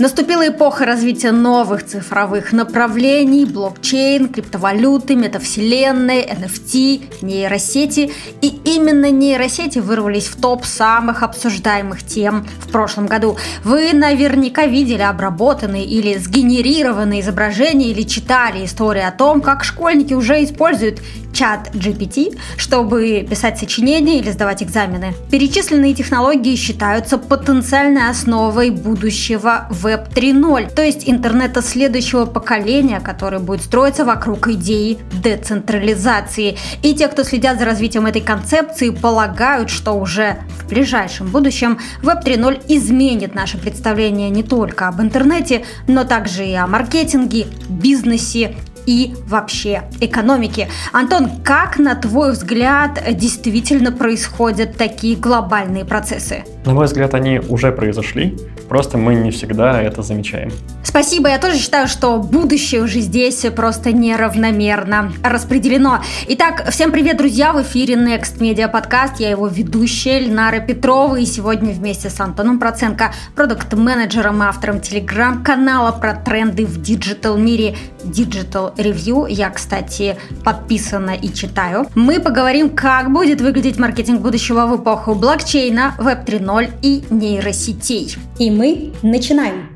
Наступила эпоха развития новых цифровых направлений, блокчейн, криптовалюты, метавселенной, NFT, нейросети. И именно нейросети вырвались в топ самых обсуждаемых тем в прошлом году. Вы наверняка видели обработанные или сгенерированные изображения или читали истории о том, как школьники уже используют чат GPT, чтобы писать сочинения или сдавать экзамены. Перечисленные технологии считаются потенциальной основой будущего Web 3.0, то есть интернета следующего поколения, который будет строиться вокруг идеи децентрализации. И те, кто следят за развитием этой концепции, полагают, что уже в ближайшем будущем Web 3.0 изменит наше представление не только об интернете, но также и о маркетинге, бизнесе и вообще экономики. Антон, как, на твой взгляд, действительно происходят такие глобальные процессы? На мой взгляд, они уже произошли, просто мы не всегда это замечаем. Спасибо, я тоже считаю, что будущее уже здесь просто неравномерно распределено. Итак, всем привет, друзья, в эфире Next Media Podcast, я его ведущая Эльнара Петрова, и сегодня вместе с Антоном Проценко, продукт-менеджером и автором телеграм-канала про тренды в digital мире Digital Review, я, кстати, подписана и читаю, мы поговорим, как будет выглядеть маркетинг будущего в эпоху блокчейна, Web 3.0, 2.0 и нейросетей. И мы начинаем.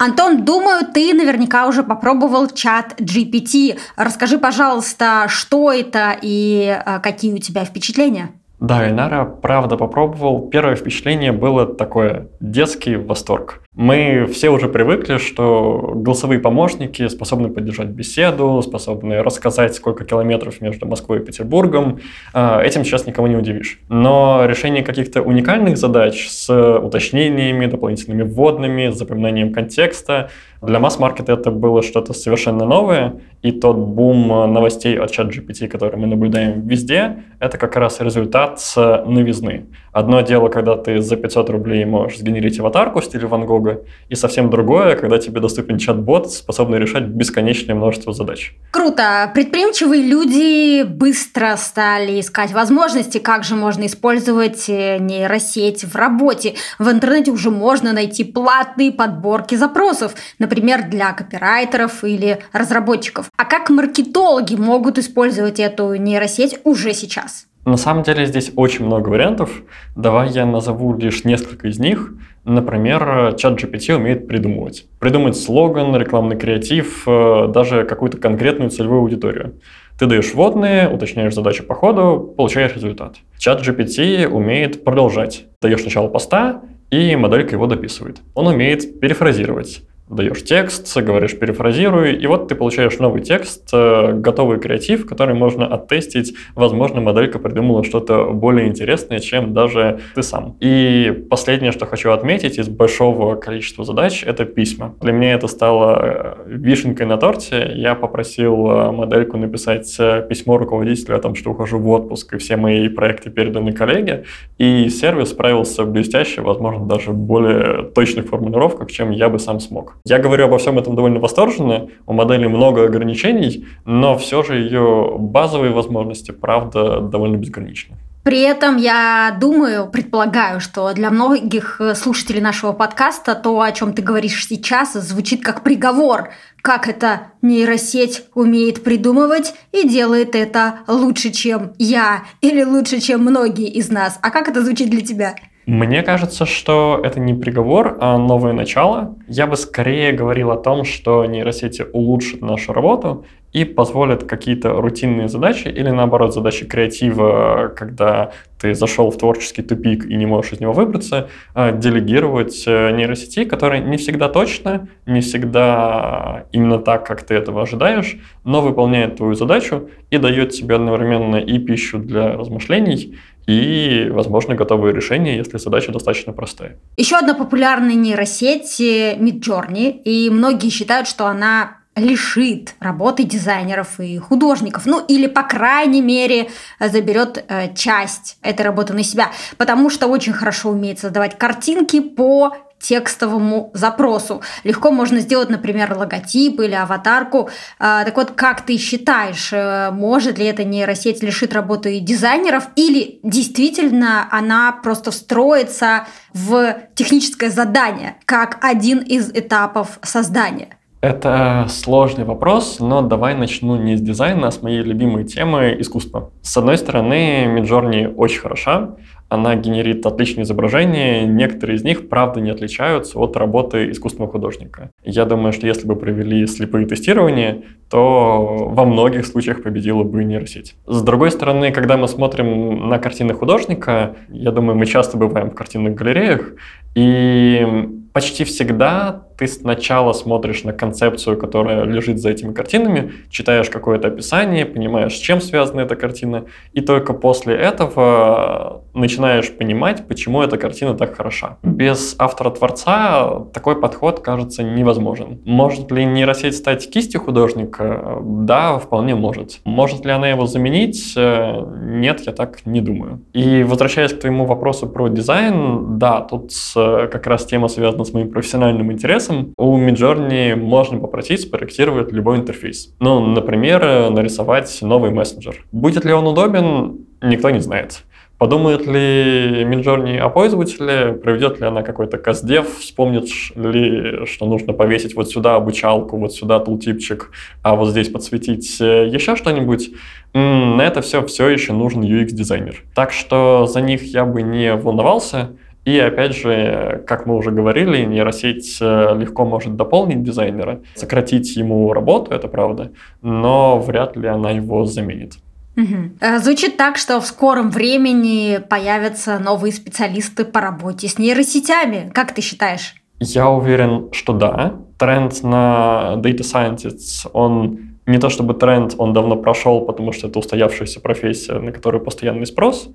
Антон, думаю, ты наверняка уже попробовал чат GPT. Расскажи, пожалуйста, что это и э, какие у тебя впечатления? Да, Инара, правда попробовал. Первое впечатление было такое детский восторг. Мы все уже привыкли, что голосовые помощники способны поддержать беседу, способны рассказать, сколько километров между Москвой и Петербургом. А, этим сейчас никого не удивишь. Но решение каких-то уникальных задач с уточнениями, дополнительными вводными, с запоминанием контекста для масс-маркета это было что-то совершенно новое, и тот бум новостей от чат GPT, который мы наблюдаем везде, это как раз результат новизны. Одно дело, когда ты за 500 рублей можешь сгенерить аватарку в стиле Ван Гога, и совсем другое, когда тебе доступен чат-бот, способный решать бесконечное множество задач. Круто! Предприимчивые люди быстро стали искать возможности, как же можно использовать э, нейросеть в работе. В интернете уже можно найти платные подборки запросов, например, для копирайтеров или разработчиков. А как маркетологи могут использовать эту нейросеть уже сейчас? На самом деле здесь очень много вариантов. Давай я назову лишь несколько из них. Например, чат GPT умеет придумывать. Придумать слоган, рекламный креатив, э, даже какую-то конкретную целевую аудиторию. Ты даешь вводные, уточняешь задачу по ходу, получаешь результат. Чат GPT умеет продолжать. Даешь начало поста, и моделька его дописывает. Он умеет перефразировать даешь текст, говоришь перефразируй, и вот ты получаешь новый текст, э, готовый креатив, который можно оттестить. Возможно, моделька придумала что-то более интересное, чем даже ты сам. И последнее, что хочу отметить из большого количества задач, это письма. Для меня это стало э, вишенкой на торте. Я попросил э, модельку написать письмо руководителю о том, что ухожу в отпуск, и все мои проекты переданы коллеге, и сервис справился блестяще, возможно, даже более точных формулировках, чем я бы сам смог. Я говорю обо всем этом довольно восторженно, у модели много ограничений, но все же ее базовые возможности, правда, довольно безграничны. При этом я думаю, предполагаю, что для многих слушателей нашего подкаста то, о чем ты говоришь сейчас, звучит как приговор. Как эта нейросеть умеет придумывать и делает это лучше, чем я или лучше, чем многие из нас. А как это звучит для тебя? Мне кажется, что это не приговор, а новое начало. Я бы скорее говорил о том, что нейросети улучшат нашу работу и позволят какие-то рутинные задачи или наоборот задачи креатива, когда ты зашел в творческий тупик и не можешь из него выбраться, а, делегировать э, нейросети, которые не всегда точно, не всегда именно так, как ты этого ожидаешь, но выполняет твою задачу и дает тебе одновременно и пищу для размышлений, и, возможно, готовые решения, если задача достаточно простая. Еще одна популярная нейросеть Midjourney, и многие считают, что она лишит работы дизайнеров и художников. Ну или, по крайней мере, заберет э, часть этой работы на себя. Потому что очень хорошо умеет создавать картинки по текстовому запросу. Легко можно сделать, например, логотип или аватарку. А, так вот, как ты считаешь, э, может ли эта нейросеть лишить работы дизайнеров или действительно она просто встроится в техническое задание как один из этапов создания? Это сложный вопрос, но давай начну не с дизайна, а с моей любимой темы искусства. С одной стороны, Midjourney очень хороша, она генерит отличные изображения, некоторые из них, правда, не отличаются от работы искусственного художника. Я думаю, что если бы провели слепые тестирования, то во многих случаях победила бы нейросеть. С другой стороны, когда мы смотрим на картины художника, я думаю, мы часто бываем в картинных галереях, и почти всегда ты сначала смотришь на концепцию, которая лежит за этими картинами, читаешь какое-то описание, понимаешь, с чем связана эта картина, и только после этого начинаешь понимать, почему эта картина так хороша. Без автора-творца такой подход кажется невозможен. Может ли нейросеть стать кистью художника? Да, вполне может. Может ли она его заменить? Нет, я так не думаю. И возвращаясь к твоему вопросу про дизайн, да, тут как раз тема связана с моим профессиональным интересом. У Midjourney можно попросить спроектировать любой интерфейс. Ну, например, нарисовать новый мессенджер. Будет ли он удобен, никто не знает. Подумает ли Midjourney о пользователе, проведет ли она какой-то каздев, вспомнит ли, что нужно повесить вот сюда обучалку, вот сюда тултипчик, а вот здесь подсветить э, еще что-нибудь. На это все все еще нужен UX-дизайнер. Так что за них я бы не волновался. И опять же, как мы уже говорили, нейросеть э, легко может дополнить дизайнера, сократить ему работу, это правда, но вряд ли она его заменит. Угу. Звучит так, что в скором времени появятся новые специалисты по работе с нейросетями. Как ты считаешь? Я уверен, что да. Тренд на Data Scientist, он не то чтобы тренд, он давно прошел, потому что это устоявшаяся профессия, на которую постоянный спрос.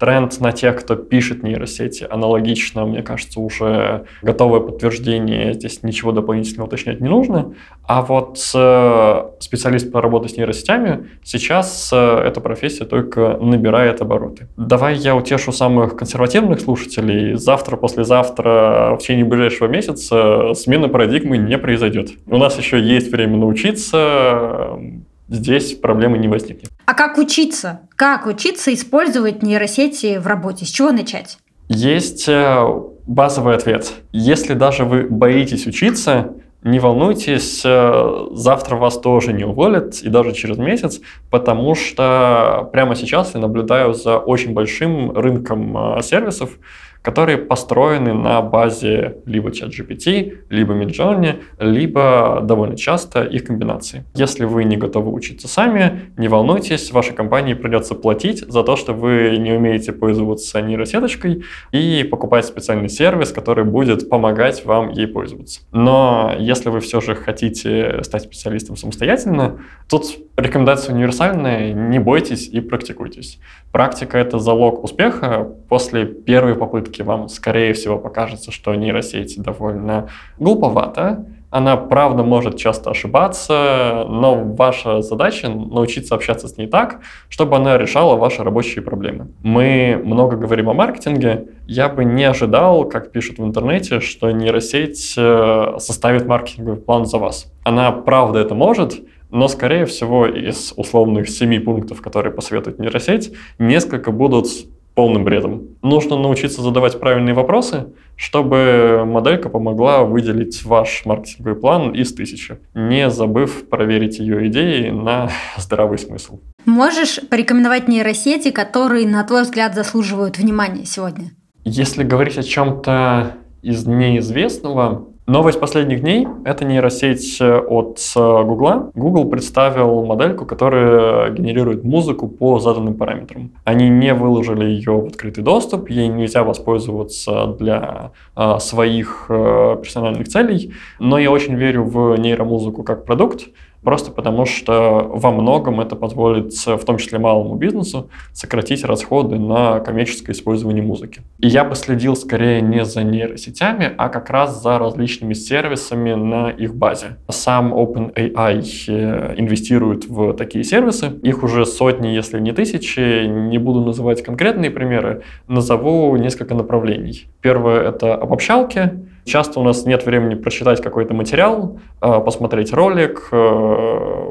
Тренд на тех, кто пишет нейросети, аналогично, мне кажется, уже готовое подтверждение, здесь ничего дополнительного уточнять не нужно. А вот э, специалист по работе с нейросетями, сейчас э, эта профессия только набирает обороты. Давай я утешу самых консервативных слушателей. Завтра, послезавтра, в течение ближайшего месяца смена парадигмы не произойдет. У нас еще есть время научиться, здесь проблемы не возникнет. А как учиться? Как учиться использовать нейросети в работе? С чего начать? Есть э, базовый ответ. Если даже вы боитесь учиться, не волнуйтесь, э, завтра вас тоже не уволят, и даже через месяц, потому что прямо сейчас я наблюдаю за очень большим рынком э, сервисов, которые построены на базе либо ChatGPT, либо Midjourney, либо довольно часто их комбинации. Если вы не готовы учиться сами, не волнуйтесь, вашей компании придется платить за то, что вы не умеете пользоваться нейросеточкой и покупать специальный сервис, который будет помогать вам ей пользоваться. Но если вы все же хотите стать специалистом самостоятельно, тут рекомендация универсальная, не бойтесь и практикуйтесь. Практика — это залог успеха. После первой попытки вам, скорее всего, покажется, что нейросеть довольно глуповата, она, правда, может часто ошибаться, но ваша задача научиться общаться с ней так, чтобы она решала ваши рабочие проблемы. Мы много говорим о маркетинге. Я бы не ожидал, как пишут в интернете, что нейросеть э, составит маркетинговый план за вас. Она, правда, это может, но, скорее всего, из условных семи пунктов, которые посоветует нейросеть, несколько будут полным бредом. Нужно научиться задавать правильные вопросы, чтобы моделька помогла выделить ваш маркетинговый план из тысячи, не забыв проверить ее идеи на здравый смысл. Можешь порекомендовать нейросети, которые, на твой взгляд, заслуживают внимания сегодня? Если говорить о чем-то из неизвестного, Новость последних дней — это нейросеть э, от Google. Google представил модельку, которая генерирует музыку по заданным параметрам. Они не выложили ее в открытый доступ, ей нельзя воспользоваться для а, своих а, персональных целей, но я очень верю в нейромузыку как продукт, просто потому что во многом это позволит, в том числе малому бизнесу, сократить расходы на коммерческое использование музыки. И я бы следил скорее не за нейросетями, а как раз за различными сервисами на их базе. Сам OpenAI э, инвестирует в такие сервисы. Их уже сотни, если не тысячи. Не буду называть конкретные примеры, назову несколько направлений. Первое — это обобщалки. Часто у нас нет времени прочитать какой-то материал, э, посмотреть ролик, э,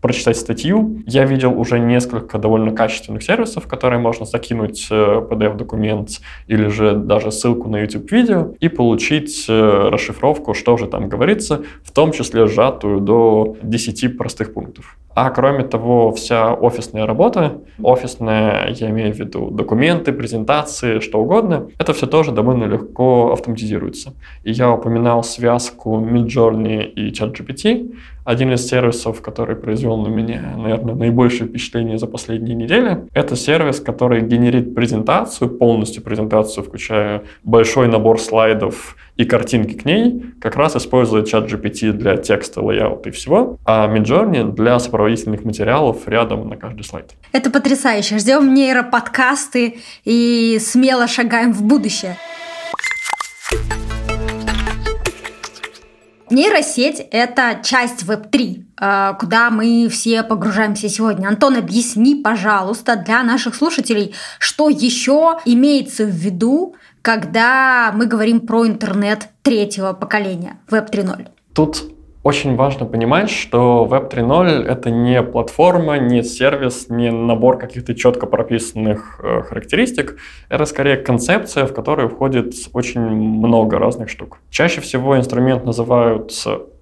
прочитать статью. Я видел уже несколько довольно качественных сервисов, которые можно закинуть э, PDF-документ или же даже ссылку на YouTube-видео и получить расшифровку, что же там говорится, в том числе сжатую до 10 простых пунктов. А кроме того, вся офисная работа, офисная, я имею в виду документы, презентации, что угодно, это все тоже довольно легко автоматизируется. И я упоминал связку Midjourney и ChatGPT. Один из сервисов, который произвел на меня, наверное, наибольшее впечатление за последние недели, это сервис, который генерит презентацию, полностью презентацию, включая большой набор слайдов, и картинки к ней как раз использует чат GPT для текста, лейаута и всего, а Midjourney для сопроводительных материалов рядом на каждый слайд. Это потрясающе. Ждем нейроподкасты и смело шагаем в будущее. Нейросеть – это часть Web3, э, куда мы все погружаемся сегодня. Антон, объясни, пожалуйста, для наших слушателей, что еще имеется в виду когда мы говорим про интернет третьего поколения, Web 3.0? Тут очень важно понимать, что Web 3.0 — это не платформа, не сервис, не набор каких-то четко прописанных э, характеристик. Это скорее концепция, в которую входит очень много разных штук. Чаще всего инструмент называют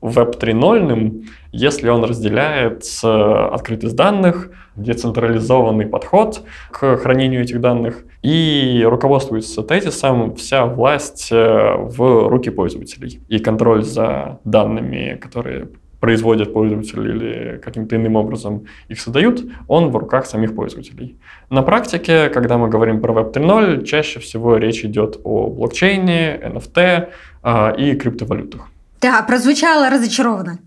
Web 3.0, если он разделяет открытость данных, децентрализованный подход к хранению этих данных и руководствуется тезисом «вся власть э, в руки пользователей». И контроль за данными, которые производят пользователи или каким-то иным образом их создают, он в руках самих пользователей. На практике, когда мы говорим про Web 3.0, чаще всего речь идет о блокчейне, NFT а, и криптовалютах. Да, прозвучало разочарованно.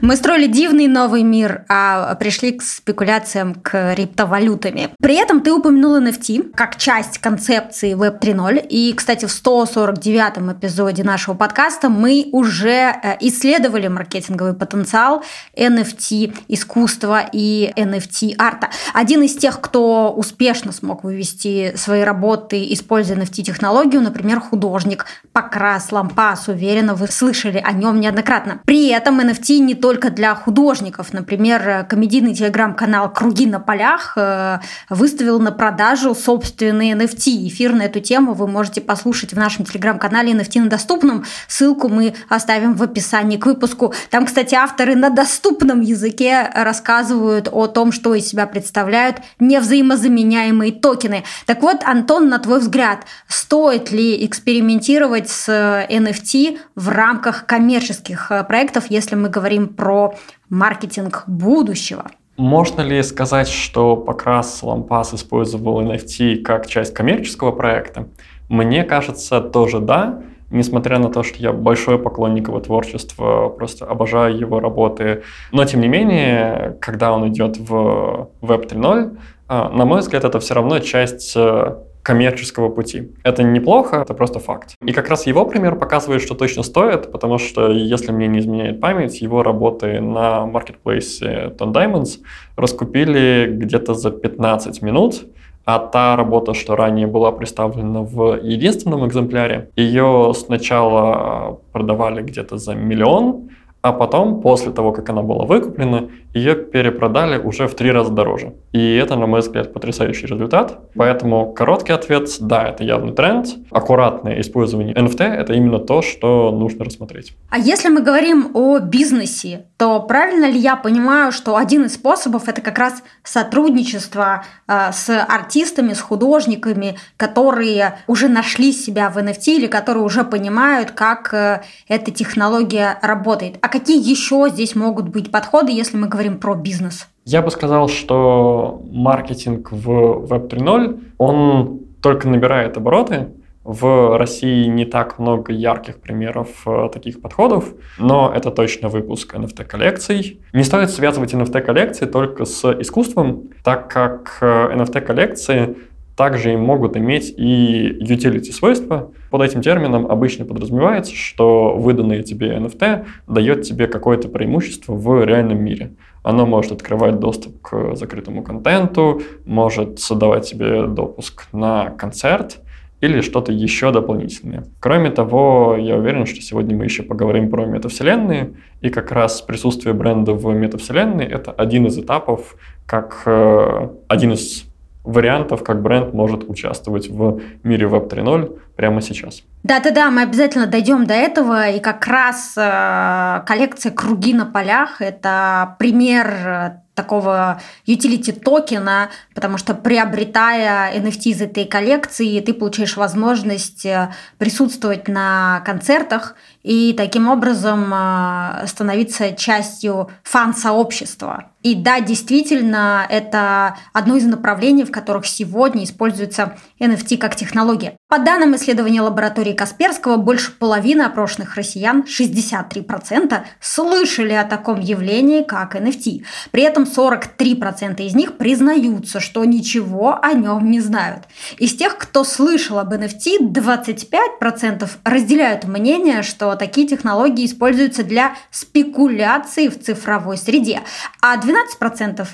Мы строили дивный новый мир, а пришли к спекуляциям к криптовалютами. При этом ты упомянула NFT как часть концепции Web 3.0. И, кстати, в 149-м эпизоде нашего подкаста мы уже э, исследовали маркетинговый потенциал NFT искусства и NFT арта. Один из тех, кто успешно смог вывести свои работы, используя NFT-технологию, например, художник Покрас Лампас. Уверена, вы слышали о нем неоднократно. При этом NFT не только для художников. Например, комедийный телеграм-канал «Круги на полях» э, выставил на продажу собственные NFT. Эфир на эту тему вы можете послушать в нашем телеграм-канале NFT на доступном. Ссылку мы оставим в описании к выпуску. Там, кстати, авторы на доступном языке рассказывают о том, что из себя представляют невзаимозаменяемые токены. Так вот, Антон, на твой взгляд, стоит ли экспериментировать с NFT в рамках коммерческих э, проектов, если мы говорим про маркетинг будущего. Можно ли сказать, что Покрас Лампас использовал NFT как часть коммерческого проекта? Мне кажется, тоже да. Несмотря на то, что я большой поклонник его творчества, просто обожаю его работы. Но, тем не менее, когда он идет в Web 3.0, а, на мой взгляд, это все равно часть э, коммерческого пути. Это неплохо, это просто факт. И как раз его пример показывает, что точно стоит, потому что, если мне не изменяет память, его работы на маркетплейсе Ton Diamonds раскупили где-то за 15 минут, а та работа, что ранее была представлена в единственном экземпляре, ее сначала продавали где-то за миллион, а потом, после того, как она была выкуплена, ее перепродали уже в три раза дороже. И это, на мой взгляд, потрясающий результат. Поэтому короткий ответ – да, это явный тренд. Аккуратное использование NFT – это именно то, что нужно рассмотреть. А если мы говорим о бизнесе, то правильно ли я понимаю, что один из способов – это как раз сотрудничество э, с артистами, с художниками, которые уже нашли себя в NFT или которые уже понимают, как э, эта технология работает? А какие еще здесь могут быть подходы, если мы говорим про бизнес? Я бы сказал, что маркетинг в Web 3.0, он только набирает обороты, В России не так много ярких примеров э, таких подходов, но это точно выпуск NFT-коллекций. Не стоит связывать NFT-коллекции только с искусством, так как NFT-коллекции э, также могут иметь и utility свойства. Под этим термином обычно подразумевается, что выданное тебе NFT дает тебе какое-то преимущество в реальном мире. Оно может открывать доступ к закрытому контенту, может давать тебе допуск на концерт или что-то еще дополнительное. Кроме того, я уверен, что сегодня мы еще поговорим про метавселенные, и как раз присутствие бренда в метавселенной — это один из этапов, как э, один из вариантов, как бренд может участвовать в мире Web 3.0 прямо сейчас. Да-да-да, мы обязательно дойдем до этого, и как раз э, коллекция «Круги на полях» – это пример э, такого utility токена, потому что приобретая NFT из этой коллекции, ты получаешь возможность э, присутствовать на концертах и таким образом э, становиться частью фан-сообщества. И да, действительно, это одно из направлений, в которых сегодня используется NFT как технология. По данным исследования лаборатории Касперского, больше половины опрошенных россиян, 63%, слышали о таком явлении, как NFT. При этом 43% из них признаются, что ничего о нем не знают. Из тех, кто слышал об NFT, 25% разделяют мнение, что такие технологии используются для спекуляции в цифровой среде, а 12%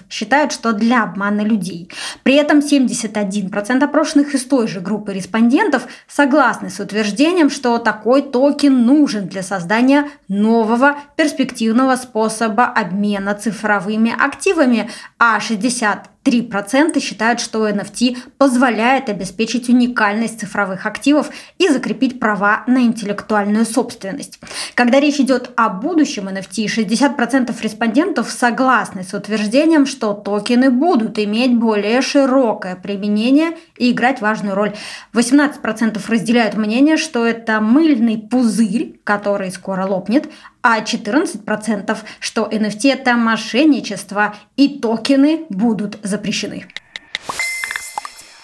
считают, что для обмана людей. При этом 71% опрошенных из той же группы респондентов согласны с утверждением, что такой токен нужен для создания нового перспективного способа обмена цифровыми активами, а 60 3% считают, что NFT позволяет обеспечить уникальность цифровых активов и закрепить права на интеллектуальную собственность. Когда речь идет о будущем NFT, 60% респондентов согласны с утверждением, что токены будут иметь более широкое применение и играть важную роль. 18% разделяют мнение, что это мыльный пузырь, который скоро лопнет, а 14% что NFT это мошенничество и токены будут запрещены.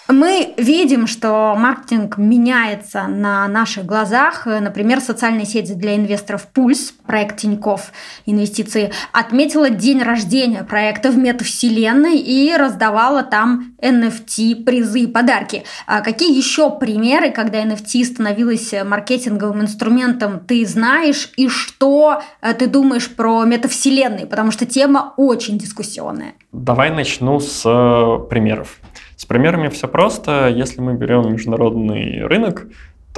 Мы видим, что маркетинг меняется на наших глазах. Например, социальная сеть для инвесторов «Пульс», проект Тиньков Инвестиции, отметила день рождения проекта в метавселенной и раздавала там NFT, призы и подарки. А какие еще примеры, когда NFT становилась маркетинговым инструментом, ты знаешь? И что э, ты думаешь про метавселенные? Потому что тема очень дискуссионная. Давай начну с э, примеров. Примерами все просто. Если мы берем международный рынок,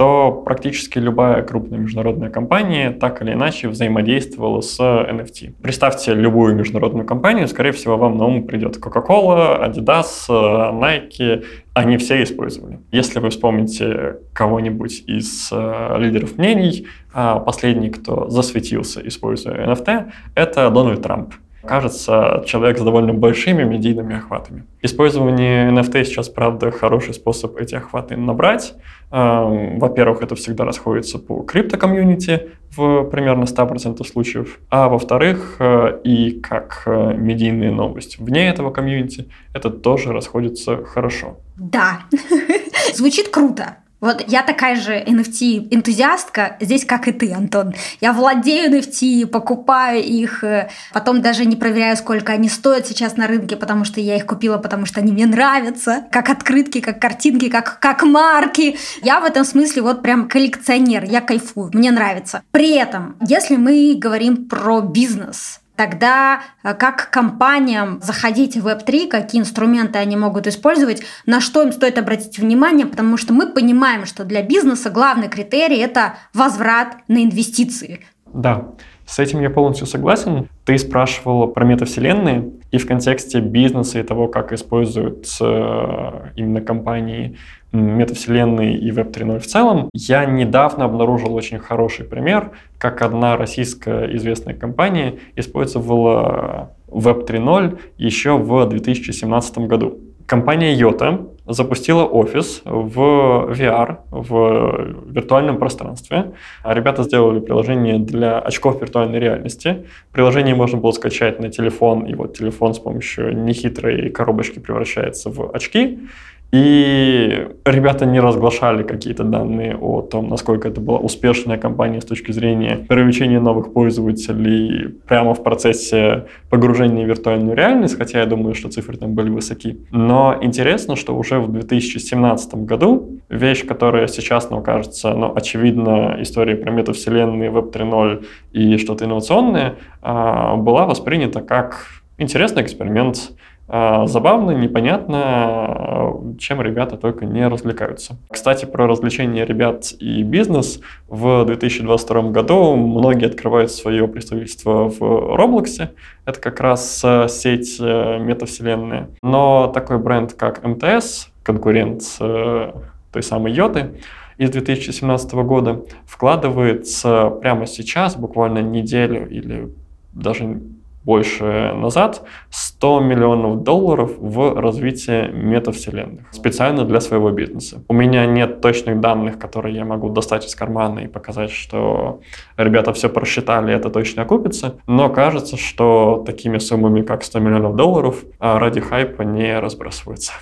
то практически любая крупная международная компания так или иначе взаимодействовала с NFT. Представьте любую международную компанию, скорее всего, вам на ум придет Coca-Cola, Adidas, Nike, они все использовали. Если вы вспомните кого-нибудь из э, лидеров мнений, э, последний, кто засветился, используя NFT, это Дональд Трамп кажется человек с довольно большими медийными охватами. Использование NFT сейчас, правда, хороший способ эти охваты набрать. Эм, во-первых, это всегда расходится по крипто-комьюнити в примерно 100% случаев. А во-вторых, э, и как э, медийная новость вне этого комьюнити, это тоже расходится хорошо. Да, звучит круто. Вот я такая же NFT-энтузиастка здесь, как и ты, Антон. Я владею NFT, покупаю их, э, потом даже не проверяю, сколько они стоят сейчас на рынке, потому что я их купила, потому что они мне нравятся, как открытки, как картинки, как, как марки. Я в этом смысле вот прям коллекционер, я кайфую, мне нравится. При этом, если мы говорим про бизнес, тогда э, как компаниям заходить в Web3, какие инструменты они могут использовать, на что им стоит обратить внимание, потому что мы понимаем, что для бизнеса главный критерий – это возврат на инвестиции. Да, с этим я полностью согласен. Ты спрашивала про метавселенные, и в контексте бизнеса и того, как используют э, именно компании метавселенной и Web 3.0 в целом, я недавно обнаружил очень хороший пример, как одна российская известная компания использовала Web 3.0 еще в 2017 году. Компания Yota запустила офис в VR, в виртуальном пространстве. Ребята сделали приложение для очков виртуальной реальности. Приложение можно было скачать на телефон, и вот телефон с помощью нехитрой коробочки превращается в очки. И ребята не разглашали какие-то данные о том, насколько это была успешная компания с точки зрения привлечения новых пользователей прямо в процессе погружения в виртуальную реальность, хотя я думаю, что цифры там были высоки. Но интересно, что уже в 2017 году вещь, которая сейчас нам кажется, ну, очевидно, история про метавселенные, Web 3.0 и что-то инновационное, а, была воспринята как интересный эксперимент, забавно, непонятно, чем ребята только не развлекаются. Кстати, про развлечения ребят и бизнес. В 2022 году многие открывают свое представительство в Роблоксе. Это как раз э, сеть метавселенная. Но такой бренд, как МТС, конкурент той самой Йоты, из 2017 года вкладывается прямо сейчас, буквально неделю или даже больше назад 100 миллионов долларов в развитие метавселенных специально для своего бизнеса. У меня нет точных данных, которые я могу достать из кармана и показать, что ребята все просчитали, это точно окупится, но кажется, что такими суммами, как 100 миллионов долларов, а, ради хайпа не разбрасываются.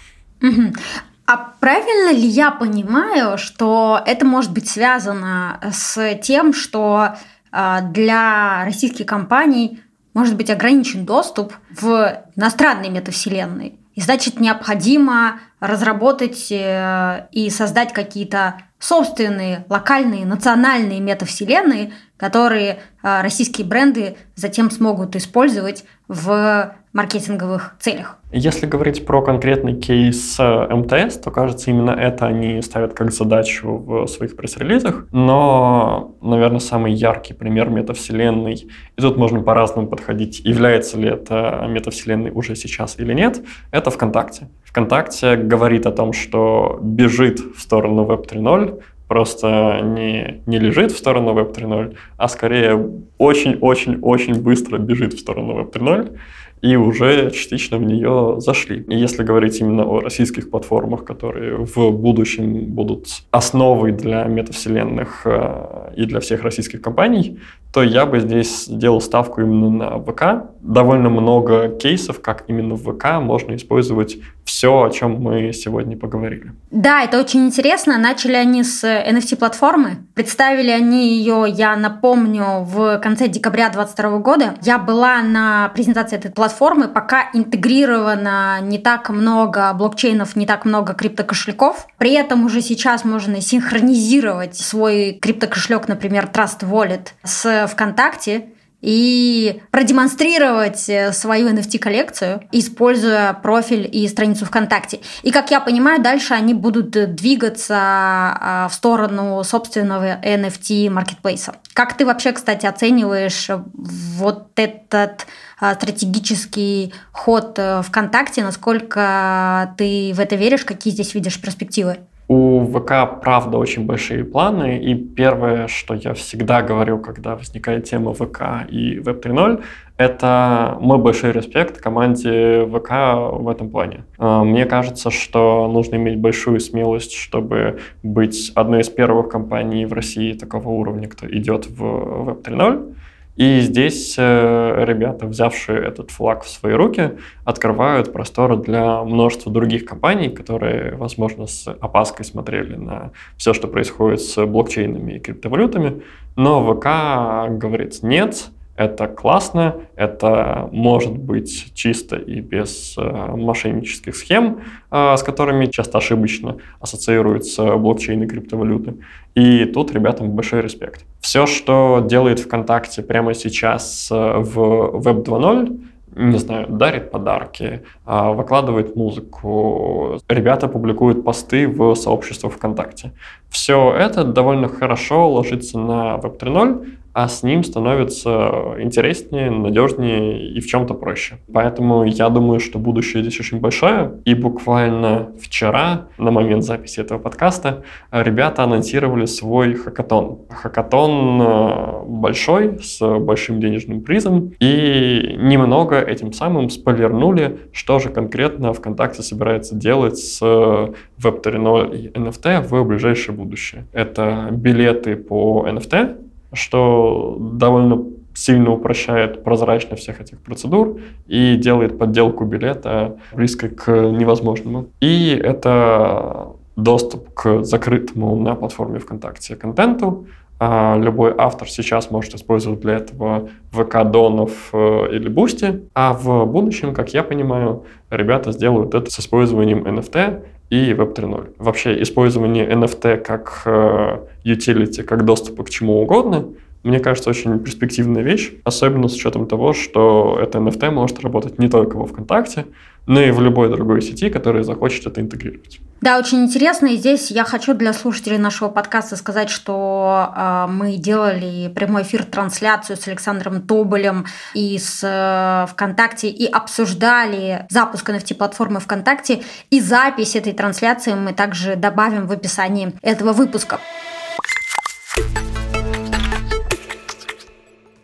А правильно ли я понимаю, что это может быть связано с тем, что а, для российских компаний может быть ограничен доступ в иностранные метавселенные. И значит, необходимо разработать э, и создать какие-то собственные локальные национальные метавселенные, которые э, российские бренды затем смогут использовать в маркетинговых целях. Если говорить про конкретный кейс э, МТС, то, кажется, именно это они ставят как задачу в своих пресс-релизах. Но, наверное, самый яркий пример метавселенной, и тут можно по-разному подходить, является ли это метавселенной уже сейчас или нет, это ВКонтакте. ВКонтакте говорит о том, что бежит в сторону Web 3.0, просто не, не лежит в сторону Web 3.0, а скорее очень-очень-очень быстро бежит в сторону Web 3.0 и уже частично в нее зашли. И если говорить именно о российских платформах, которые в будущем будут основой для метавселенных э, и для всех российских компаний, то я бы здесь сделал ставку именно на ВК. Довольно много кейсов, как именно в ВК можно использовать все, о чем мы сегодня поговорили. Да, это очень интересно. Начали они с NFT-платформы. Представили они ее, я напомню, в конце декабря 2022 года. Я была на презентации этой платформы, пока интегрировано не так много блокчейнов, не так много криптокошельков. При этом уже сейчас можно синхронизировать свой криптокошелек, например, Trust Wallet с ВКонтакте и продемонстрировать э, свою NFT-коллекцию, используя профиль и страницу ВКонтакте. И, как я понимаю, дальше они будут двигаться а, в сторону собственного NFT-маркетплейса. Как ты вообще, кстати, оцениваешь вот этот а, стратегический ход э, ВКонтакте? Насколько ты в это веришь? Какие здесь видишь перспективы? У ВК, правда, очень большие планы, и первое, что я всегда говорю, когда возникает тема ВК и Web 3.0, это мой большой респект команде ВК в этом плане. А, мне кажется, что нужно иметь большую смелость, чтобы быть одной из первых компаний в России такого уровня, кто идет в Web 3.0. И здесь э, ребята, взявшие этот флаг в свои руки, открывают просторы для множества других компаний, которые, возможно, с опаской смотрели на все, что происходит с блокчейнами и криптовалютами. Но ВК говорит нет, это классно, это может быть чисто и без э, мошеннических схем, э, с которыми часто ошибочно ассоциируются блокчейны и криптовалюты. И тут ребятам большой респект. Все, что делает ВКонтакте прямо сейчас э, в Web 2.0, не знаю, дарит подарки, выкладывает музыку, ребята публикуют посты в сообществах ВКонтакте. Все это довольно хорошо ложится на Web 3.0, а с ним становится интереснее, надежнее и в чем-то проще. Поэтому я думаю, что будущее здесь очень большое. И буквально вчера, на момент записи этого подкаста, ребята анонсировали свой хакатон. Хакатон э, большой, с большим денежным призом, и немного этим самым спойлернули, что же конкретно ВКонтакте собирается делать с Web 3.0 и NFT в ближайшее будущее. Это билеты по NFT, что довольно сильно упрощает прозрачность всех этих процедур и делает подделку билета близко к невозможному. И это доступ к закрытому на платформе ВКонтакте контенту, а, любой автор сейчас может использовать для этого VK Donut э, или Boosty, а в будущем, как я понимаю, ребята сделают это с использованием NFT и Web 3.0. Вообще использование NFT как э, utility, как доступа к чему угодно, мне кажется, очень перспективная вещь, особенно с учетом того, что это NFT может работать не только во ВКонтакте, но и в любой другой сети, которая захочет это интегрировать. Да, очень интересно. И здесь я хочу для слушателей нашего подкаста сказать, что э, мы делали прямой эфир, трансляцию с Александром Тоболем и с э, ВКонтакте и обсуждали запуск NFT-платформы ВКонтакте. И запись этой трансляции мы также добавим в описании этого выпуска.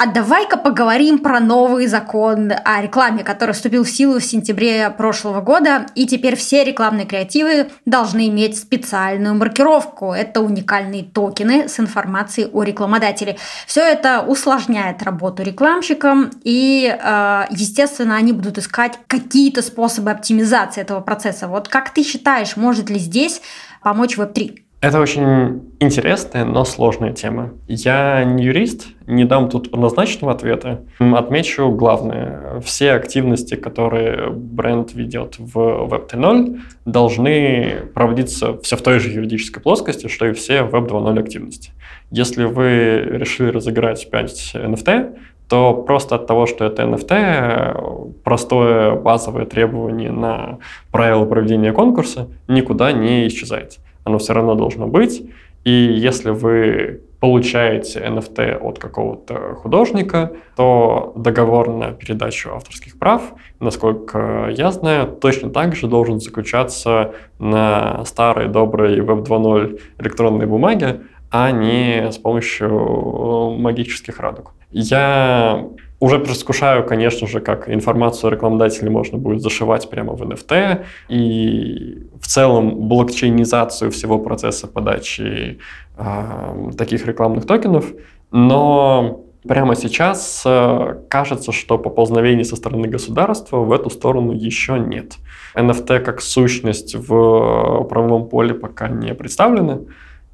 А давай-ка поговорим про новый закон о рекламе, который вступил в силу в сентябре прошлого года, и теперь все рекламные креативы должны иметь специальную маркировку. Это уникальные токены с информацией о рекламодателе. Все это усложняет работу рекламщикам, и, э, естественно, они будут искать какие-то способы оптимизации этого процесса. Вот как ты считаешь, может ли здесь помочь Web3? Это очень интересная, но сложная тема. Я не юрист, не дам тут однозначного ответа. Отмечу главное. Все активности, которые бренд ведет в Web 3.0, должны проводиться все в той же юридической плоскости, что и все Web 2.0 активности. Если вы решили разыграть 5 NFT, то просто от того, что это NFT, простое базовое требование на правила проведения конкурса никуда не исчезает оно все равно должно быть. И если вы получаете NFT от какого-то художника, то договор на передачу авторских прав, насколько я знаю, точно так же должен заключаться на старой доброй Web 2.0 электронной бумаге, а не с помощью магических радуг. Я уже предвкушаю, конечно же, как информацию о рекламодателе можно будет зашивать прямо в NFT, и в целом блокчейнизацию всего процесса подачи э, таких рекламных токенов, но прямо сейчас э, кажется, что поползновений со стороны государства в эту сторону еще нет. NFT как сущность в правовом поле пока не представлена,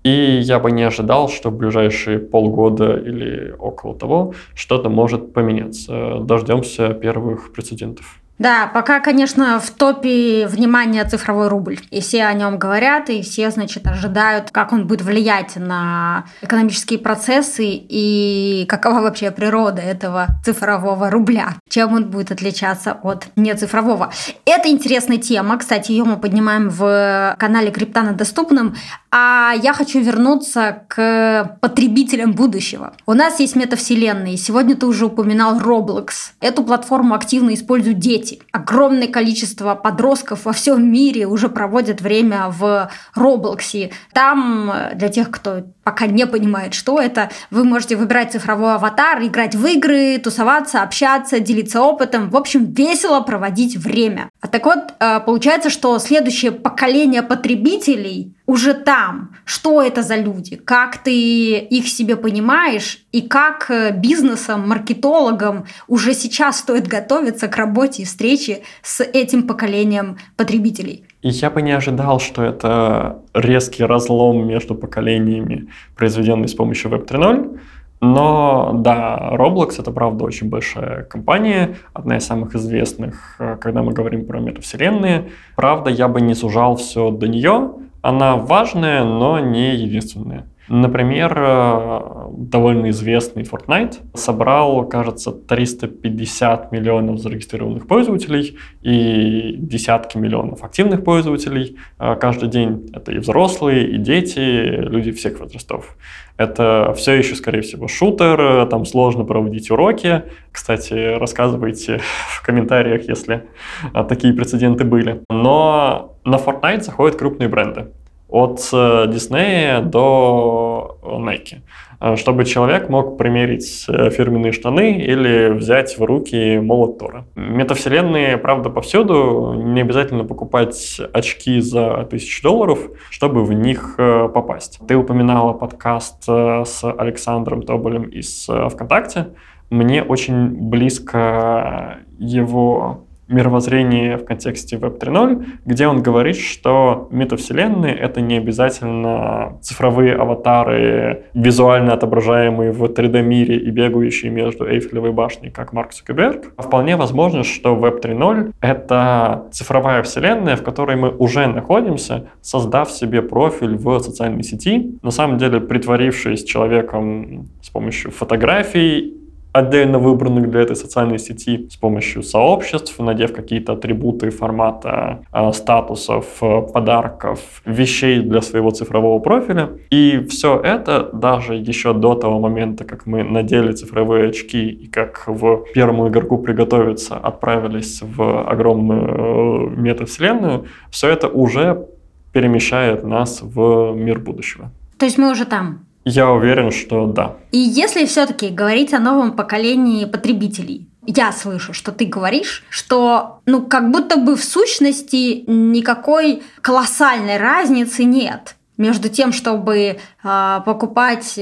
и я бы не ожидал, что в ближайшие полгода или около того что-то может поменяться. Дождемся первых прецедентов. Да, пока, конечно, в топе внимания цифровой рубль. И все о нем говорят, и все, значит, ожидают, как он будет влиять на экономические процессы и какова вообще природа этого цифрового рубля, чем он будет отличаться от нецифрового. Это интересная тема, кстати, ее мы поднимаем в канале Криптана доступным, а я хочу вернуться к потребителям будущего. У нас есть метавселенные. Сегодня ты уже упоминал Roblox. Эту платформу активно используют дети дети. Огромное количество подростков во всем мире уже проводят время в Роблоксе. Там, э, для тех, кто пока не понимает, что это, вы можете выбирать цифровой аватар, играть в игры, тусоваться, общаться, делиться опытом. В общем, весело проводить время. А так вот, э, получается, что следующее поколение потребителей уже там. Что это за люди? Как ты их себе понимаешь? И как э, бизнесам, маркетологам уже сейчас стоит готовиться к работе и встрече с этим поколением потребителей? И я бы не ожидал, что это резкий разлом между поколениями, произведенный с помощью Web 3.0. Но да, Roblox это правда очень большая компания, одна из самых известных, э, когда мы говорим про метавселенные. Правда, я бы не сужал все до нее, она важная, но не единственная. Например, э, довольно известный Fortnite собрал, кажется, 350 миллионов зарегистрированных пользователей и десятки миллионов активных пользователей э, каждый день. Это и взрослые, и дети, люди всех возрастов. Это все еще, скорее всего, шутер, там сложно проводить уроки. Кстати, рассказывайте в комментариях, если э, такие прецеденты были. Но на Fortnite заходят крупные бренды от э, Disney до Nike, э, чтобы человек мог примерить э, фирменные штаны или взять в руки молот Тора. Метавселенные, правда, повсюду. Не обязательно покупать очки за тысячу долларов, чтобы в них попасть. Ты упоминала подкаст с Александром Тоболем из ВКонтакте. мне очень близко его мировоззрение в контексте Web 3.0, где он говорит, что метавселенные — это не обязательно цифровые аватары, визуально отображаемые в 3D-мире и бегающие между Эйфелевой башней, как Марк Цукерберг. А вполне возможно, что Web 3.0 — это цифровая вселенная, в которой мы уже находимся, создав себе профиль в социальной сети, на самом деле притворившись человеком с помощью фотографий отдельно выбранных для этой социальной сети с помощью сообществ, надев какие-то атрибуты формата э, статусов, э, подарков, вещей для своего цифрового профиля. И все это даже еще до того момента, как мы надели цифровые очки и как в первому игроку приготовиться отправились в огромную э, метавселенную, все это уже перемещает нас в мир будущего. То есть мы уже там? Я уверен, что да. И если все-таки говорить о новом поколении потребителей, я слышу, что ты говоришь, что ну как будто бы в сущности никакой колоссальной разницы нет между тем, чтобы э, покупать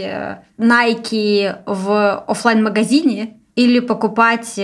Nike в офлайн магазине или покупать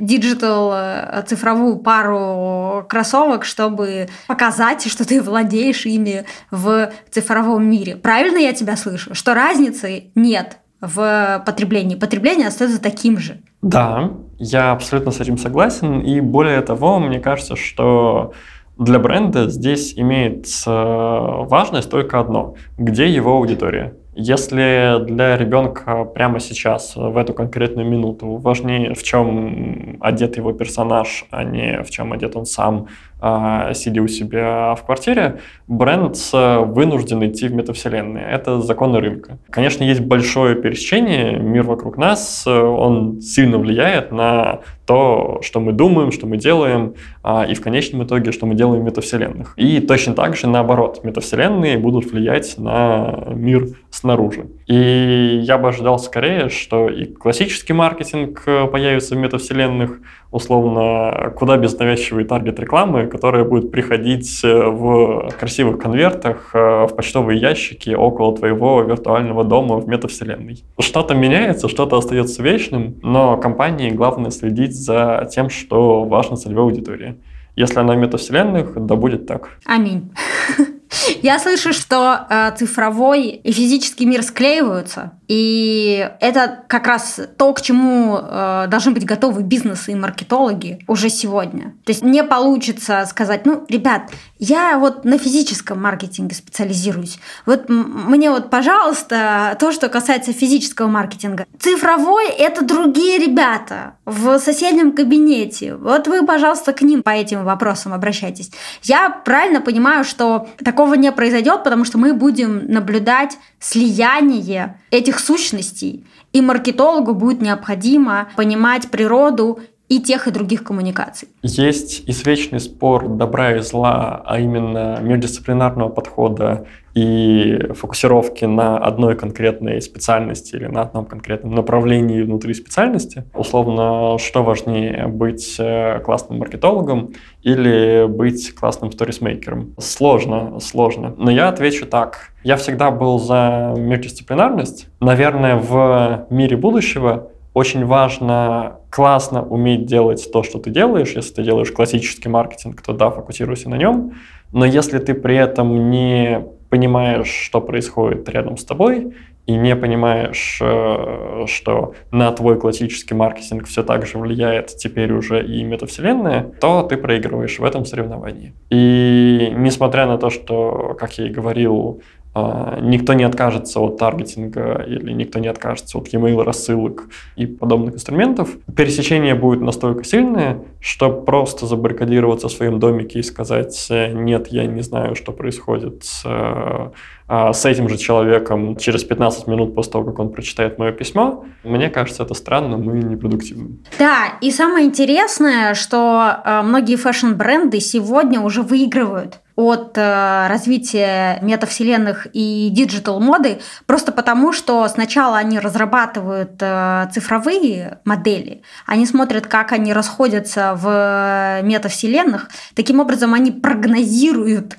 digital э, цифровую пару кроссовок, чтобы показать, что ты владеешь ими в цифровом мире. Правильно я тебя слышу? Что разницы нет в потреблении. Потребление остается таким же. Да, я абсолютно с этим согласен. И более того, мне кажется, что для бренда здесь имеет э, важность только одно. Где его аудитория? Если для ребенка прямо сейчас, в эту конкретную минуту, важнее, в чем одет его персонаж, а не в чем одет он сам, сидя у себя в квартире, бренд вынужден идти в метавселенные. Это законы рынка. Конечно, есть большое пересечение, мир вокруг нас, он сильно влияет на то, что мы думаем, что мы делаем, а, и в конечном итоге, что мы делаем в метавселенных. И точно так же наоборот, метавселенные будут влиять на мир снаружи. И я бы ожидал скорее, что и классический маркетинг появится в метавселенных, условно, куда без навязчивой таргет рекламы, которая будет приходить в красивых конвертах э, в почтовые ящики около твоего виртуального дома в метавселенной. Что-то меняется, что-то остается вечным, но компании главное следить за тем, что важно целевой аудитории. Если она в метавселенных, да будет так. Аминь. Я слышу, что э, цифровой и физический мир склеиваются, и это как раз то, к чему э, должны быть готовы бизнесы и маркетологи уже сегодня. То есть не получится сказать, ну, ребят, я вот на физическом маркетинге специализируюсь. Вот мне вот, пожалуйста, то, что касается физического маркетинга. Цифровой – это другие ребята в соседнем кабинете. Вот вы, пожалуйста, к ним по этим вопросам обращайтесь. Я правильно понимаю, что такого не произойдет, потому что мы будем наблюдать слияние этих сущностей, и маркетологу будет необходимо понимать природу и тех, и других коммуникаций. Есть извечный спор добра и зла, а именно междисциплинарного подхода и фокусировки на одной конкретной специальности или на одном конкретном направлении внутри специальности. Условно, что важнее, быть э, классным маркетологом или быть классным сторисмейкером? Сложно, сложно. Но я отвечу так. Я всегда был за междисциплинарность. Наверное, в мире будущего очень важно классно уметь делать то, что ты делаешь. Если ты делаешь классический маркетинг, то да, фокусируйся на нем. Но если ты при этом не понимаешь, что происходит рядом с тобой, и не понимаешь, э, что на твой классический маркетинг все так же влияет теперь уже и метавселенная, то ты проигрываешь в этом соревновании. И несмотря на то, что, как я и говорил, никто не откажется от таргетинга или никто не откажется от e-mail рассылок и подобных инструментов. Пересечение будет настолько сильное, что просто забаррикадироваться в своем домике и сказать «нет, я не знаю, что происходит с, а, с этим же человеком через 15 минут после того, как он прочитает мое письмо», мне кажется, это странным и непродуктивным. Да, и самое интересное, что а, многие фэшн-бренды сегодня уже выигрывают от э, развития метавселенных и digital моды, просто потому, что сначала они разрабатывают э, цифровые модели, они смотрят, как они расходятся в метавселенных, таким образом они прогнозируют э,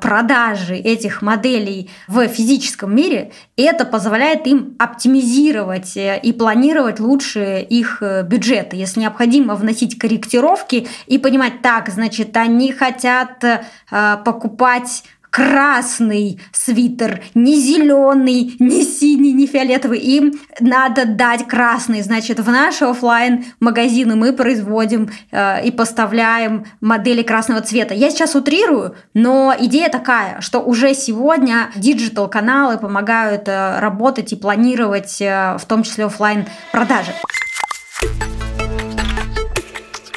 продажи этих моделей в физическом мире, и это позволяет им оптимизировать э, и планировать лучше их бюджеты. Если необходимо вносить корректировки и понимать, так, значит, они хотят покупать красный свитер, не зеленый, не синий, не фиолетовый. Им надо дать красный. Значит, в наши офлайн магазины мы производим э, и поставляем модели красного цвета. Я сейчас утрирую, но идея такая, что уже сегодня digital каналы помогают э, работать и планировать, э, в том числе офлайн продажи.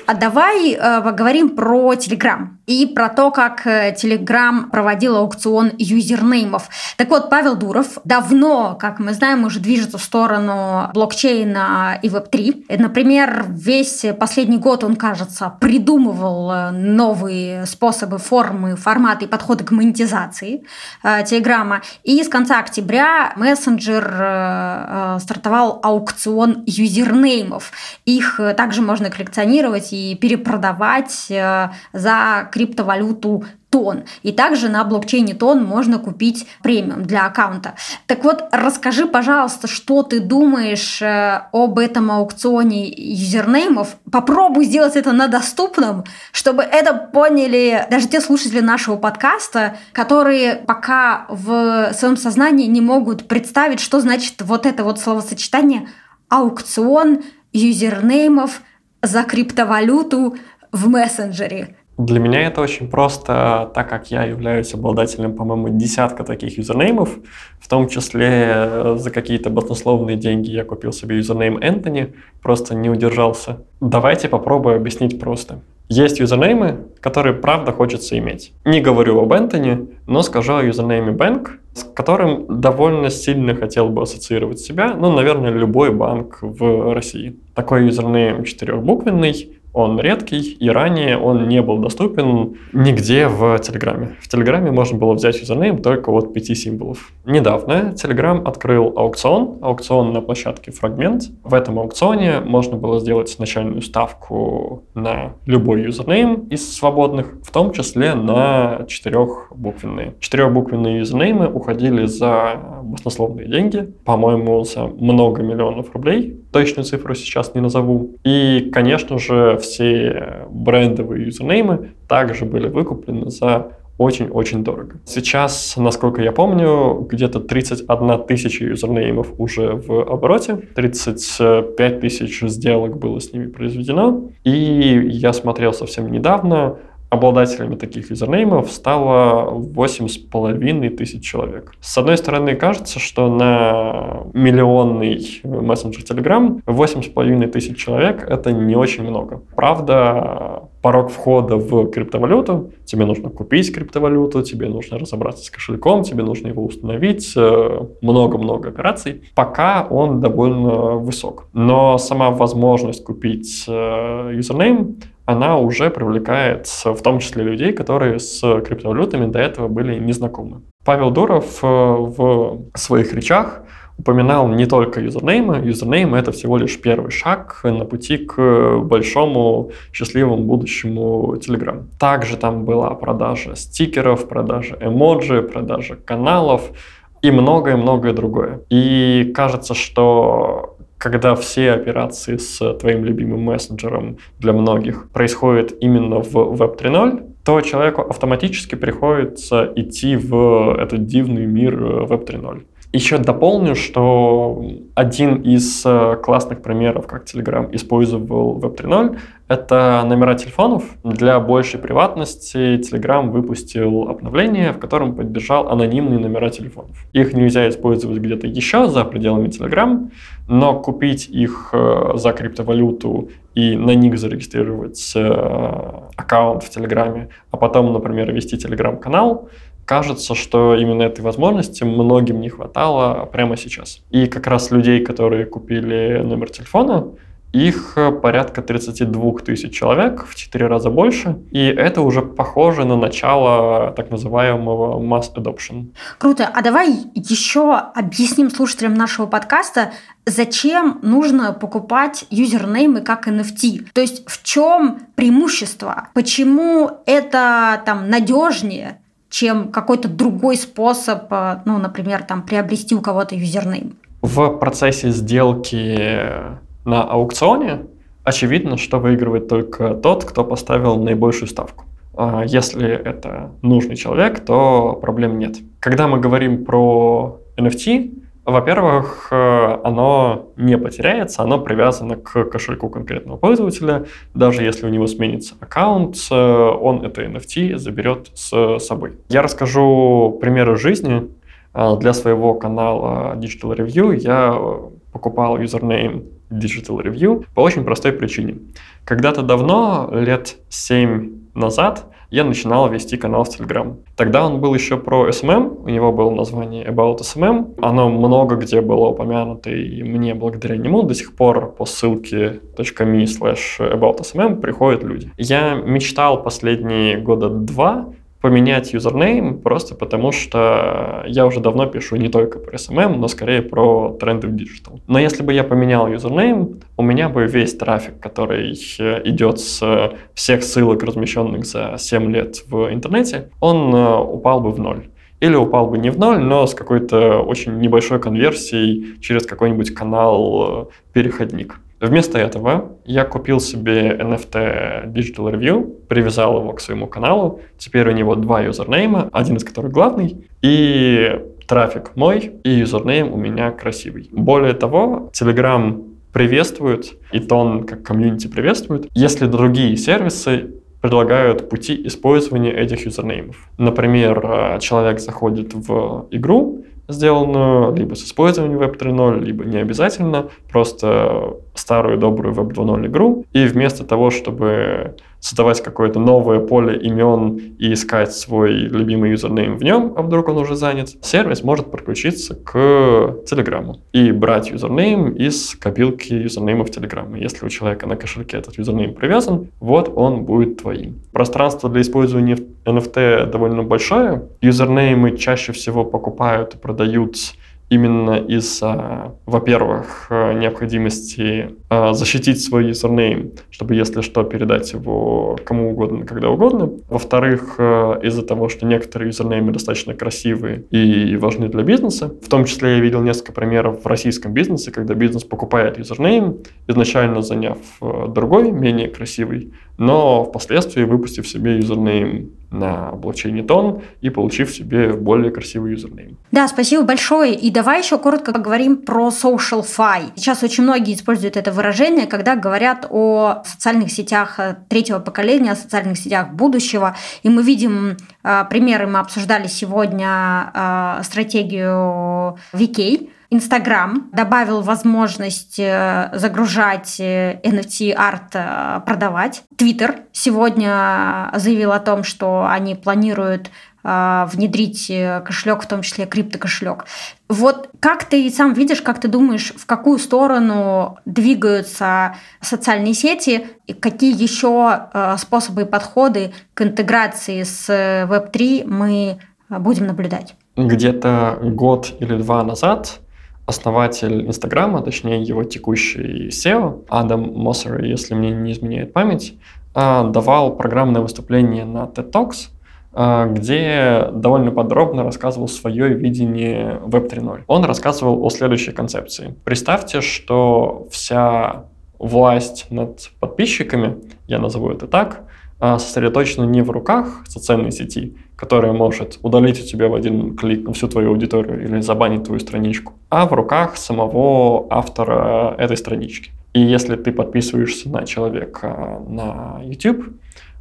А давай э, поговорим про Telegram и про то, как э, Telegram проводил аукцион юзернеймов. Так вот, Павел Дуров давно, как мы знаем, уже движется в сторону блокчейна и Web3. Например, весь последний год он, кажется, придумывал э, новые способы, формы, форматы и подходы к монетизации э, Телеграма. И с конца октября мессенджер э, э стартовал аукцион юзернеймов. Их также можно коллекционировать и перепродавать э, за криптовалюту тон. И также на блокчейне тон можно купить премиум для аккаунта. Так вот, расскажи, пожалуйста, что ты думаешь э, об этом аукционе юзернеймов. Попробуй сделать это на доступном, чтобы это поняли даже те слушатели нашего подкаста, которые пока в своем сознании не могут представить, что значит вот это вот словосочетание аукцион юзернеймов за криптовалюту в мессенджере. Для меня это очень просто, так как я являюсь обладателем, по-моему, десятка таких юзернеймов, в том числе э, за какие-то баснословные деньги я купил себе юзернейм Anthony, просто не удержался. Давайте попробую объяснить просто. Есть юзернеймы, которые правда хочется иметь. Не говорю об Anthony, но скажу о юзернейме Bank, с которым довольно сильно хотел бы ассоциировать себя, ну, наверное, любой банк в России. Такой юзернейм четырехбуквенный, он редкий, и ранее он не был доступен нигде в Телеграме. В Телеграме можно было взять юзернейм только от пяти символов. Недавно Телеграм открыл аукцион, аукцион на площадке Фрагмент. В этом аукционе можно было сделать начальную ставку на любой юзернейм из свободных, в том числе на четырехбуквенные. Четырехбуквенные юзернеймы уходили за баснословные деньги, по-моему, за много миллионов рублей. Точную цифру сейчас не назову. И, конечно же, все брендовые юзернеймы также были выкуплены за очень-очень дорого. Сейчас, насколько я помню, где-то 31 тысяча юзернеймов уже в обороте, 35 тысяч сделок было с ними произведено. И я смотрел совсем недавно, обладателями таких юзернеймов стало 8,5 тысяч человек. С одной стороны, кажется, что на миллионный мессенджер Telegram 8,5 тысяч человек — это не очень много. Правда, порог входа в криптовалюту, тебе нужно купить криптовалюту, тебе нужно разобраться с кошельком, тебе нужно его установить, э, много-много операций, пока он довольно высок. Но сама возможность купить э, юзернейм она уже привлекает в том числе людей, которые с криптовалютами до этого были незнакомы. Павел Дуров э, в своих речах упоминал не только юзернеймы. Юзернеймы — это всего лишь первый шаг на пути к большому счастливому будущему Telegram. Также там была продажа стикеров, продажа эмоджи, продажа каналов и многое-многое другое. И кажется, что когда все операции с твоим любимым мессенджером для многих происходят именно в Web 3.0, то человеку автоматически приходится идти в этот дивный мир Web 3.0. Еще дополню, что один из э, классных примеров, как Telegram использовал Web 3.0, это номера телефонов. Для большей приватности Telegram выпустил обновление, в котором поддержал анонимные номера телефонов. Их нельзя использовать где-то еще за пределами Telegram, но купить их э, за криптовалюту и на них зарегистрировать э, аккаунт в Телеграме, а потом, например, вести Телеграм-канал – кажется, что именно этой возможности многим не хватало прямо сейчас. И как раз людей, которые купили номер телефона, их порядка 32 тысяч человек, в 4 раза больше, и это уже похоже на начало так называемого mass adoption. Круто. А давай еще объясним слушателям нашего подкаста, зачем нужно покупать юзернеймы как NFT. То есть в чем преимущество? Почему это там надежнее, чем какой-то другой способ, э, ну, например, там, приобрести у кого-то юзернейм? В процессе сделки на аукционе очевидно, что выигрывает только тот, кто поставил наибольшую ставку. А если это нужный человек, то проблем нет. Когда мы говорим про NFT, во-первых, э, оно не потеряется, оно привязано к кошельку конкретного пользователя. Даже если у него сменится аккаунт, э, он это NFT заберет с собой. Я расскажу примеры жизни. Э, для своего канала Digital Review я покупал юзернейм Digital Review по очень простой причине. Когда-то давно, лет 7 назад, я начинал вести канал в Telegram. Тогда он был еще про SMM, у него было название About SMM, оно много где было упомянуто, и мне благодаря нему до сих пор по ссылке .me slash about SMM приходят люди. Я мечтал последние года два поменять юзернейм просто потому, что я уже давно пишу не только про SMM, но скорее про тренды в digital. Но если бы я поменял юзернейм, у меня бы весь трафик, который идет с всех ссылок, размещенных за 7 лет в интернете, он э, упал бы в ноль. Или упал бы не в ноль, но с какой-то очень небольшой конверсией через какой-нибудь канал-переходник. Вместо этого я купил себе NFT Digital Review, привязал его к своему каналу. Теперь у него два юзернейма, один из которых главный, и трафик мой, и юзернейм у меня красивый. Более того, Telegram приветствует, и TON как комьюнити приветствует, если другие сервисы предлагают пути использования этих юзернеймов. Например, э, человек заходит в игру, сделанную либо с использованием Web 3.0, либо не обязательно, просто старую добрую Web 2.0 игру, и вместо того, чтобы создавать какое-то новое поле имен и искать свой любимый юзернейм в нем, а вдруг он уже занят, сервис может подключиться к Телеграму и брать юзернейм из копилки юзернеймов Телеграма. Если у человека на кошельке этот юзернейм привязан, вот он будет твоим. Пространство для использования NFT довольно большое. Юзернеймы чаще всего покупают и продают именно из-за, во-первых, э, необходимости э, защитить свой юзернейм, чтобы, если что, передать его кому угодно, когда угодно. Во-вторых, э, из-за того, что некоторые юзернеймы достаточно красивые и важны для бизнеса. В том числе я видел несколько примеров в российском бизнесе, когда бизнес покупает юзернейм, изначально заняв другой, менее красивый, но впоследствии выпустив себе юзернейм на блокчейне TON и получив себе более красивый юзернейм. Да, спасибо большое. И давай еще коротко поговорим про SocialFi. Сейчас очень многие используют это выражение, когда говорят о социальных сетях э, третьего поколения, о социальных сетях будущего. И мы видим э, примеры, мы обсуждали сегодня э, стратегию VK, Инстаграм добавил возможность э, загружать NFT-арт, э, э, продавать. Твиттер сегодня заявил о том, что они планируют внедрить кошелек, в том числе криптокошелек. Вот как ты сам видишь, как ты думаешь, в какую сторону двигаются социальные сети, и какие еще способы и подходы к интеграции с Web3 мы будем наблюдать? Где-то год или два назад основатель Инстаграма, точнее его текущий SEO, Адам Моссер, если мне не изменяет память, а, давал программное выступление на TED Talks, а, где довольно подробно рассказывал свое видение Web 3.0. Он рассказывал о следующей концепции. Представьте, что вся власть над подписчиками, я назову это так, а, сосредоточена не в руках социальной сети, которая может удалить у тебя в один клик всю твою аудиторию или забанить твою страничку, а в руках самого автора этой странички. И если ты подписываешься на человека на YouTube,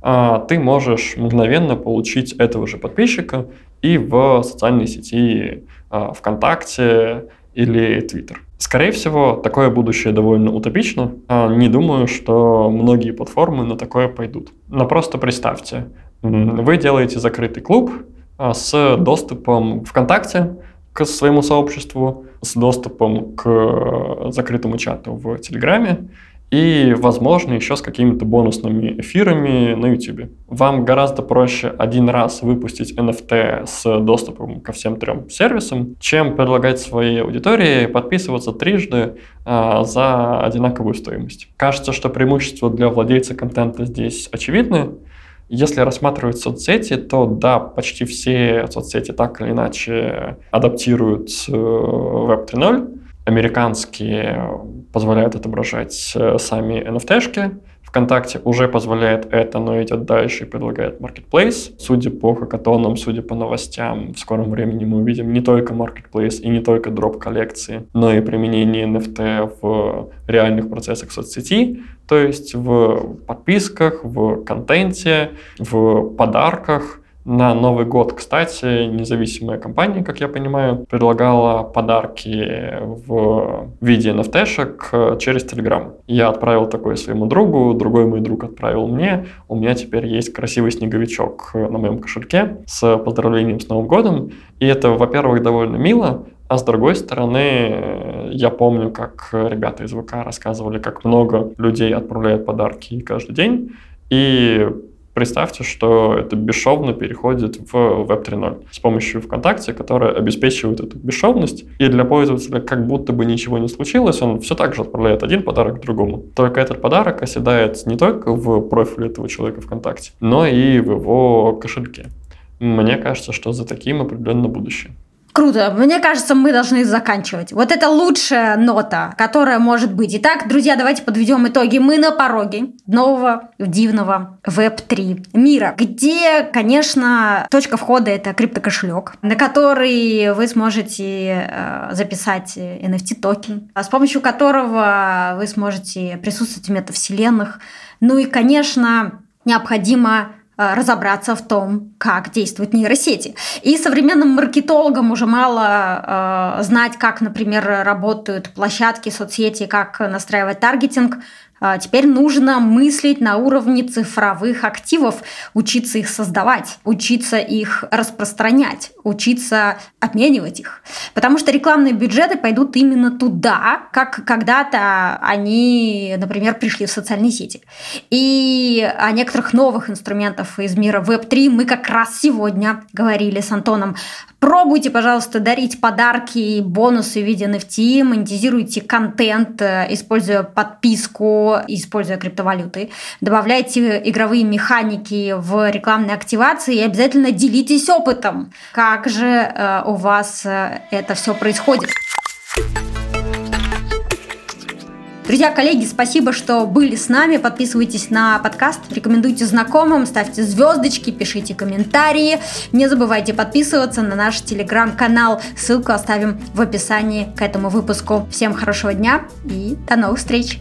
а, ты можешь мгновенно получить этого же подписчика и в социальной сети а, ВКонтакте или Twitter. Скорее всего, такое будущее довольно утопично. Не думаю, что многие платформы на такое пойдут. Но просто представьте, вы делаете закрытый клуб а, с доступом ВКонтакте к своему сообществу, с доступом к э, закрытому чату в Телеграме и, возможно, еще с какими-то бонусными эфирами на YouTube. Вам гораздо проще один раз выпустить NFT с доступом ко всем трем сервисам, чем предлагать своей аудитории подписываться трижды а, за одинаковую стоимость. Кажется, что преимущества для владельца контента здесь очевидны, Если рассматривать соцсети, то да, почти все соцсети так или иначе адаптируют э, Web 3.0. Американские позволяют отображать э, сами NFT-шки, ВКонтакте уже позволяет это, но идет дальше и предлагает Marketplace. Судя по хакатонам, судя по новостям, в скором времени мы увидим не только Marketplace и не только дроп коллекции, но и применение NFT в реальных процессах соцсети, то есть в подписках, в контенте, в подарках – на Новый год, кстати, независимая компания, как я понимаю, предлагала подарки в виде NFT-шек через Telegram. Я отправил такой своему другу, другой мой друг отправил мне. У меня теперь есть красивый снеговичок на моем кошельке с поздравлением с Новым годом. И это, во-первых, довольно мило, а с другой стороны, я помню, как ребята из ВК рассказывали, как много людей отправляют подарки каждый день. И Представьте, что это бесшовно переходит в Web 3.0 с помощью ВКонтакте, которая обеспечивает эту бесшовность. И для пользователя как будто бы ничего не случилось, он все так же отправляет один подарок другому. Только этот подарок оседает не только в профиле этого человека ВКонтакте, но и в его кошельке. Мне кажется, что за таким определенно будущее. Круто. Мне кажется, мы должны заканчивать. Вот это лучшая нота, которая может быть. Итак, друзья, давайте подведем итоги. Мы на пороге нового дивного Web3 мира, где, конечно, точка входа это криптокошелек, на который вы сможете э, записать NFT токен, с помощью которого вы сможете присутствовать в метавселенных. Ну и, конечно, необходимо разобраться в том, как действуют нейросети. И современным маркетологам уже мало э, знать, как, например, работают площадки, соцсети, как настраивать таргетинг. А, теперь нужно мыслить на уровне цифровых активов, учиться их создавать, учиться их распространять, учиться обменивать их. Потому что рекламные бюджеты пойдут именно туда, как когда-то они, например, пришли в социальные сети. И о некоторых новых инструментах из мира Web3 мы как раз сегодня говорили с Антоном. Пробуйте, пожалуйста, дарить подарки и бонусы в виде NFT, монетизируйте контент, э, используя подписку, используя криптовалюты, добавляйте игровые механики в рекламной активации и обязательно делитесь опытом, как же э, у вас э, это все происходит. Друзья, коллеги, спасибо, что были с нами. Подписывайтесь на подкаст, рекомендуйте знакомым, ставьте звездочки, пишите комментарии. Не забывайте подписываться на наш телеграм-канал. Ссылку оставим в описании к этому выпуску. Всем хорошего дня и до новых встреч!